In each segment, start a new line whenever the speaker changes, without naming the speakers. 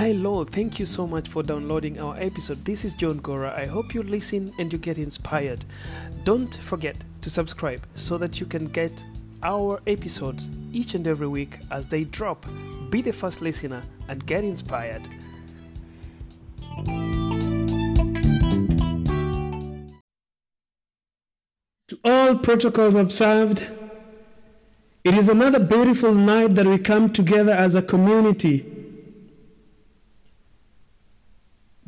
Hello, thank you so much for downloading our episode. This is John Gora. I hope you listen and you get inspired. Don't forget to subscribe so that you can get our episodes each and every week as they drop. Be the first listener and get inspired. To all protocols observed, it is another beautiful night that we come together as a community.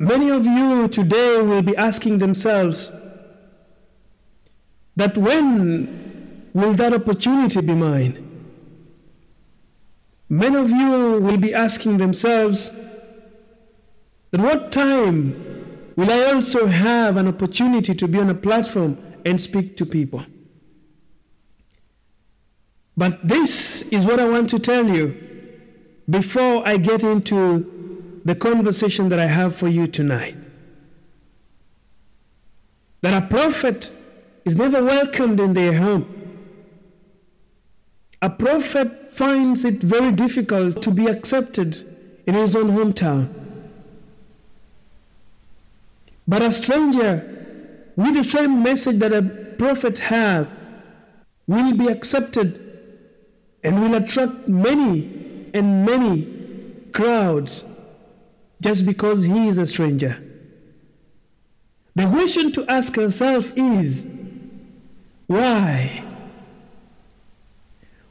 Many of you today will be asking themselves that when will that opportunity be mine? Many of you will be asking themselves at what time will I also have an opportunity to be on a platform and speak to people? But this is what I want to tell you before I get into the conversation that I have for you tonight. That a prophet is never welcomed in their home. A prophet finds it very difficult to be accepted in his own hometown. But a stranger with the same message that a prophet have will be accepted and will attract many and many crowds just because he is a stranger. The question to ask yourself is why?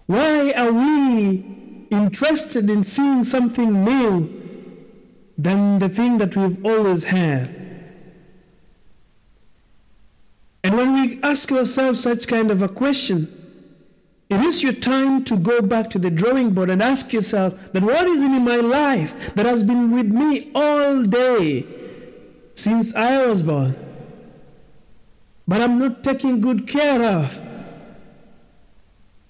Why are we interested in seeing something new than the thing that we've always had? And when we ask ourselves such kind of a question, it is your time to go back to the drawing board and ask yourself that what is it in my life that has been with me all day since I was born, but I'm not taking good care of.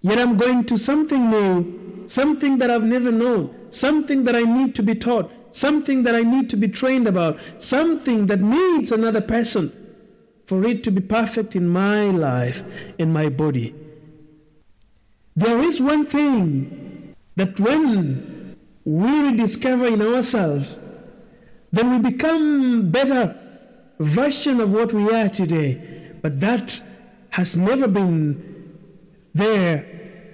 Yet I'm going to something new, something that I've never known, something that I need to be taught, something that I need to be trained about, something that needs another person for it to be perfect in my life, in my body. There is one thing that when we rediscover in ourselves, then we become better version of what we are today. But that has never been there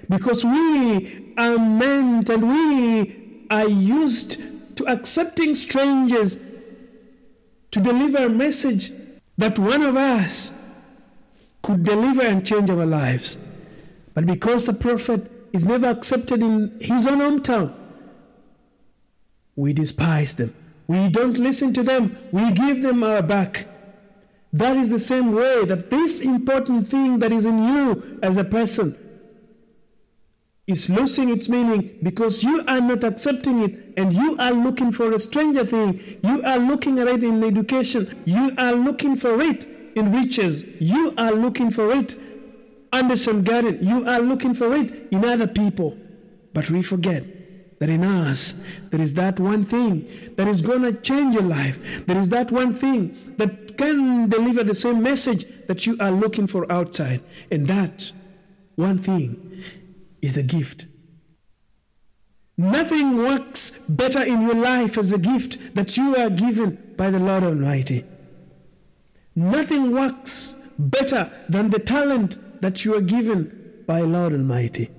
because we are meant and we are used to accepting strangers to deliver a message that one of us could deliver and change our lives. But because a prophet is never accepted in his own hometown, we despise them. We don't listen to them. We give them our back. That is the same way that this important thing that is in you as a person is losing its meaning because you are not accepting it and you are looking for a stranger thing. You are looking at it in education. You are looking for it in riches. You are looking for it under some garden. You are looking for it in other people. But we forget that in us, there is that one thing that is going to change your life. There is that one thing that can deliver the same message that you are looking for outside. And that one thing is a gift. Nothing works better in your life as a gift that you are given by the Lord Almighty. Nothing works better than the talent that you are given by Lord Almighty.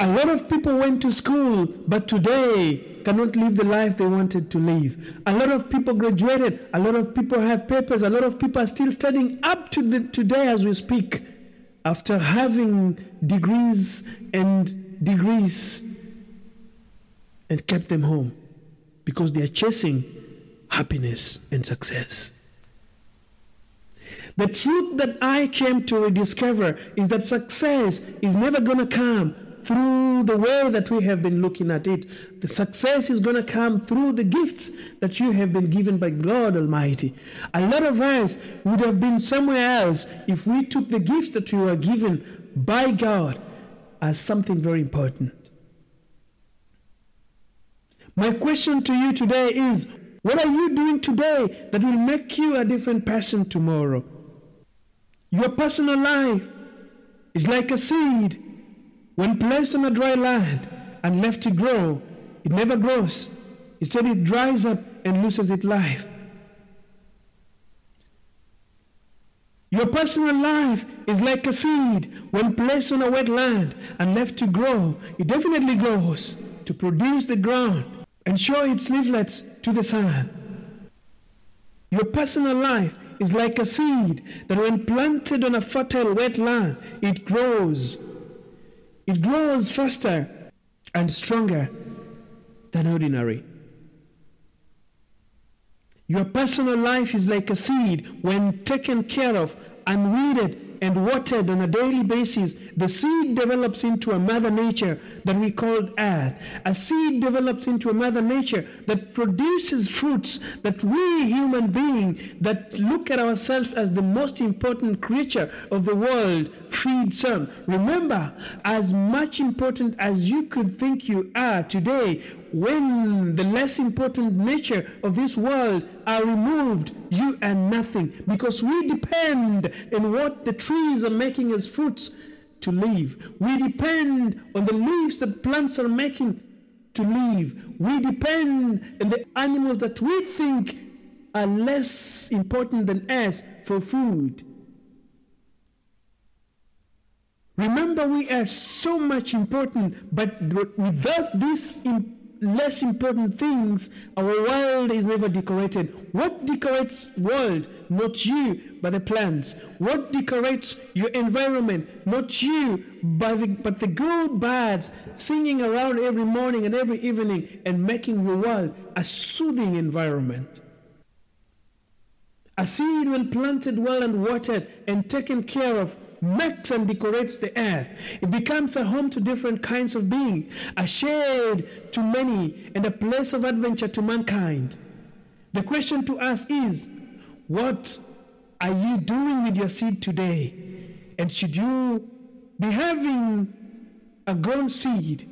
A lot of people went to school, but today cannot live the life they wanted to live. A lot of people graduated. A lot of people have papers. A lot of people are still studying up to the, today as we speak after having degrees and degrees and kept them home because they are chasing happiness and success. The truth that I came to rediscover is that success is never going to come through the way that we have been looking at it. The success is going to come through the gifts that you have been given by God Almighty. A lot of us would have been somewhere else if we took the gifts that we were given by God as something very important. My question to you today is what are you doing today that will make you a different person tomorrow? Your personal life is like a seed when placed on a dry land and left to grow, It never grows. Instead, it dries up and loses its life. Your personal life is like a seed when placed on a wet land and left to grow. It definitely grows to produce the ground and show its leaflets to the sun. Your personal life is like a seed that, when planted on a fertile wet land, it grows. It grows faster and stronger than ordinary. Your personal life is like a seed when taken care of and weeded and watered on a daily basis, the seed develops into a mother nature that we call earth. A seed develops into a mother nature that produces fruits that we human beings that look at ourselves as the most important creature of the world feeds on. Remember, as much important as you could think you are today, when the less important nature of this world are removed, you are nothing because we depend on what the trees are making as fruits to live. We depend on the leaves that plants are making to live. We depend on the animals that we think are less important than us for food. Remember, we are so much important, but without these less important things, our world is never decorated. What decorates world? Not you, but the plants. What decorates your environment? Not you, but the, but the good birds singing around every morning and every evening and making your world a soothing environment. A seed when planted well and watered and taken care of makes and decorates the earth. It becomes a home to different kinds of being, a shade to many, and a place of adventure to mankind. The question to us is what are you doing with your seed today? And should you be having a grown seed,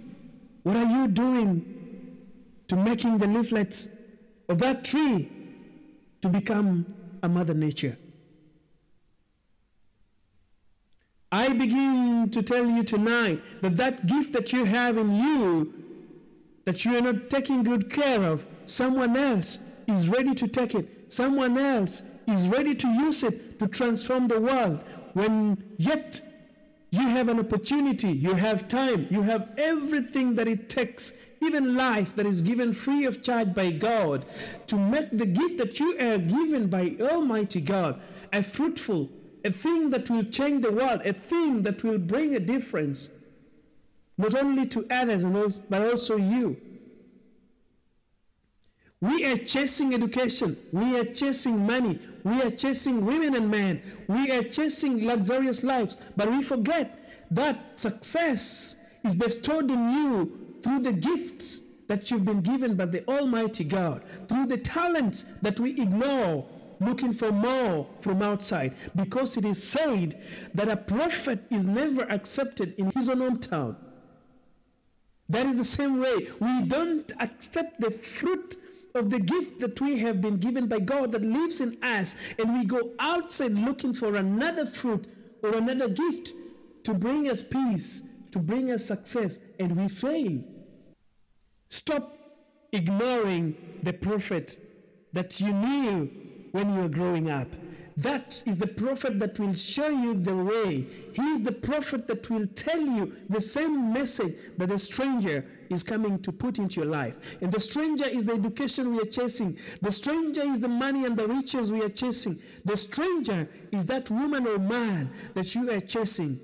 what are you doing to making the leaflets of that tree to become a mother nature? I begin to tell you tonight that that gift that you have in you, that you are not taking good care of, someone else is ready to take it. Someone else is ready to use it to transform the world. When yet you have an opportunity, you have time, you have everything that it takes, even life that is given free of charge by God, to make the gift that you are given by Almighty God a fruitful, a thing that will change the world, a thing that will bring a difference, not only to others, but also you. We are chasing education. We are chasing money. We are chasing women and men. We are chasing luxurious lives. But we forget that success is bestowed on you through the gifts that you've been given by the Almighty God, through the talents that we ignore looking for more from outside because it is said that a prophet is never accepted in his own hometown. That is the same way. We don't accept the fruit of the gift that we have been given by God that lives in us, and we go outside looking for another fruit or another gift to bring us peace, to bring us success, and we fail. Stop ignoring the prophet that you knew when you are growing up. That is the prophet that will show you the way. He is the prophet that will tell you the same message that a stranger is coming to put into your life. And the stranger is the education we are chasing. The stranger is the money and the riches we are chasing. The stranger is that woman or man that you are chasing.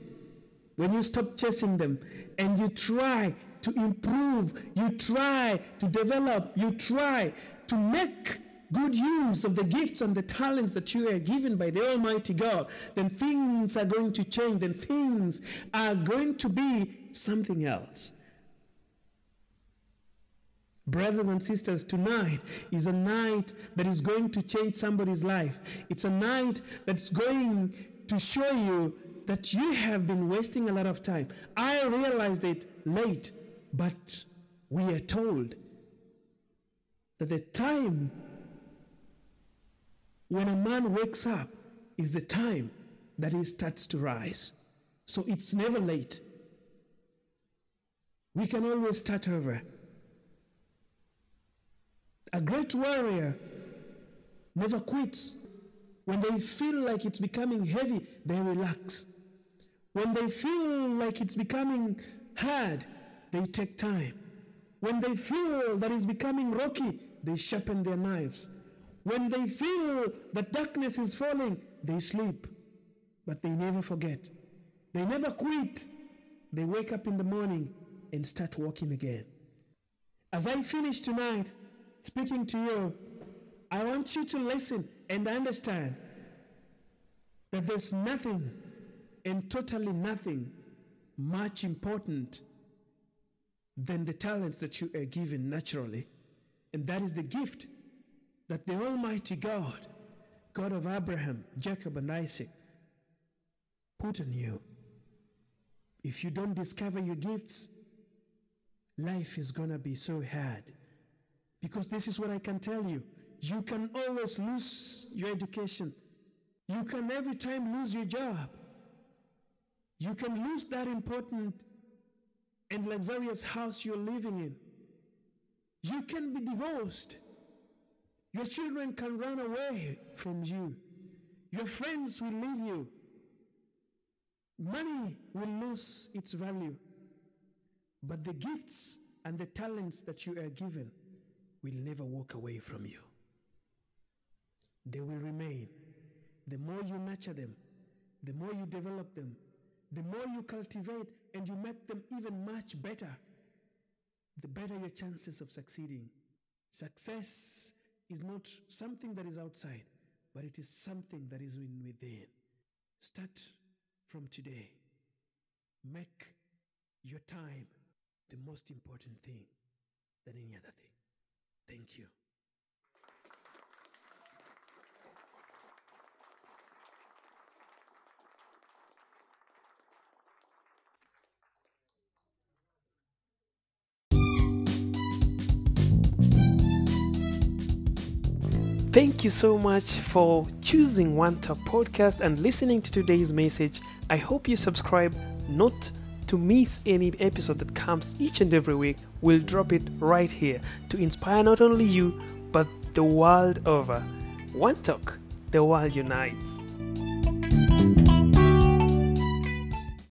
When you stop chasing them and you try to improve, you try to develop, you try to make good use of the gifts and the talents that you are given by the Almighty God, then things are going to change, then things are going to be something else. Brothers and sisters, tonight is a night that is going to change somebody's life. It's a night that's going to show you that you have been wasting a lot of time. I realized it late, but we are told that the time when a man wakes up is the time that he starts to rise. So it's never late. We can always start over. A great warrior never quits. When they feel like it's becoming heavy, they relax. When they feel like it's becoming hard, they take time. When they feel that it's becoming rocky, they sharpen their knives. When they feel that darkness is falling, they sleep. But they never forget. They never quit. They wake up in the morning and start walking again. As I finish tonight speaking to you, I want you to listen and understand that there's nothing and totally nothing much important than the talents that you are given naturally. And that is the gift that the Almighty God, God of Abraham, Jacob, and Isaac, put on you. If you don't discover your gifts, life is going to be so hard. Because this is what I can tell you you can always lose your education, you can every time lose your job, you can lose that important and luxurious house you're living in. You can be divorced. Your children can run away from you. Your friends will leave you. Money will lose its value. But the gifts and the talents that you are given will never walk away from you. They will remain. The more you nurture them, the more you develop them, the more you cultivate and you make them even much better, the better your chances of succeeding. Success is not something that is outside, but it is something that is within. Start from today. Make your time the most important thing than any other thing. Thank you. Thank you so much for choosing One Talk Podcast and listening to today's message. I hope you subscribe not to miss any episode that comes each and every week. We'll drop it right here to inspire not only you but the world over. One Talk, the world unites.